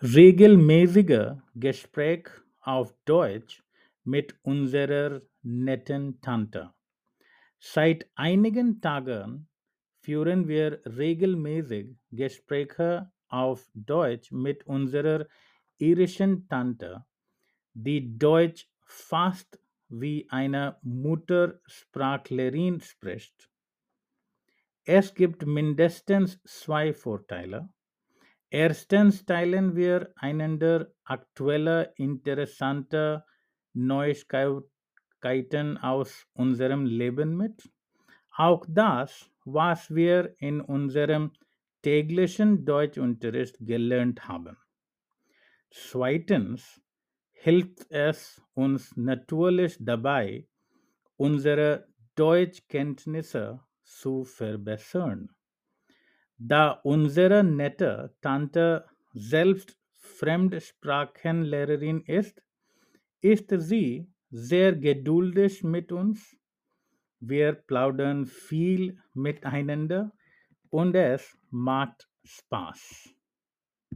Regelmäßige Gespräch auf Deutsch mit unserer netten Tante. Seit einigen Tagen führen wir regelmäßig Gespräche auf Deutsch mit unserer irischen Tante, die Deutsch fast wie eine Muttersprachlerin spricht. Es gibt mindestens zwei Vorteile. Erstens teilen wir einander aktuelle, interessante Neuigkeiten aus unserem Leben mit. Auch das, was wir in unserem täglichen Deutschunterricht gelernt haben. Zweitens hilft es uns natürlich dabei, unsere Deutschkenntnisse zu verbessern. Da unsere nette Tante selbst Fremdsprachenlehrerin ist, ist sie sehr geduldig mit uns. Wir plaudern viel miteinander und es macht Spaß.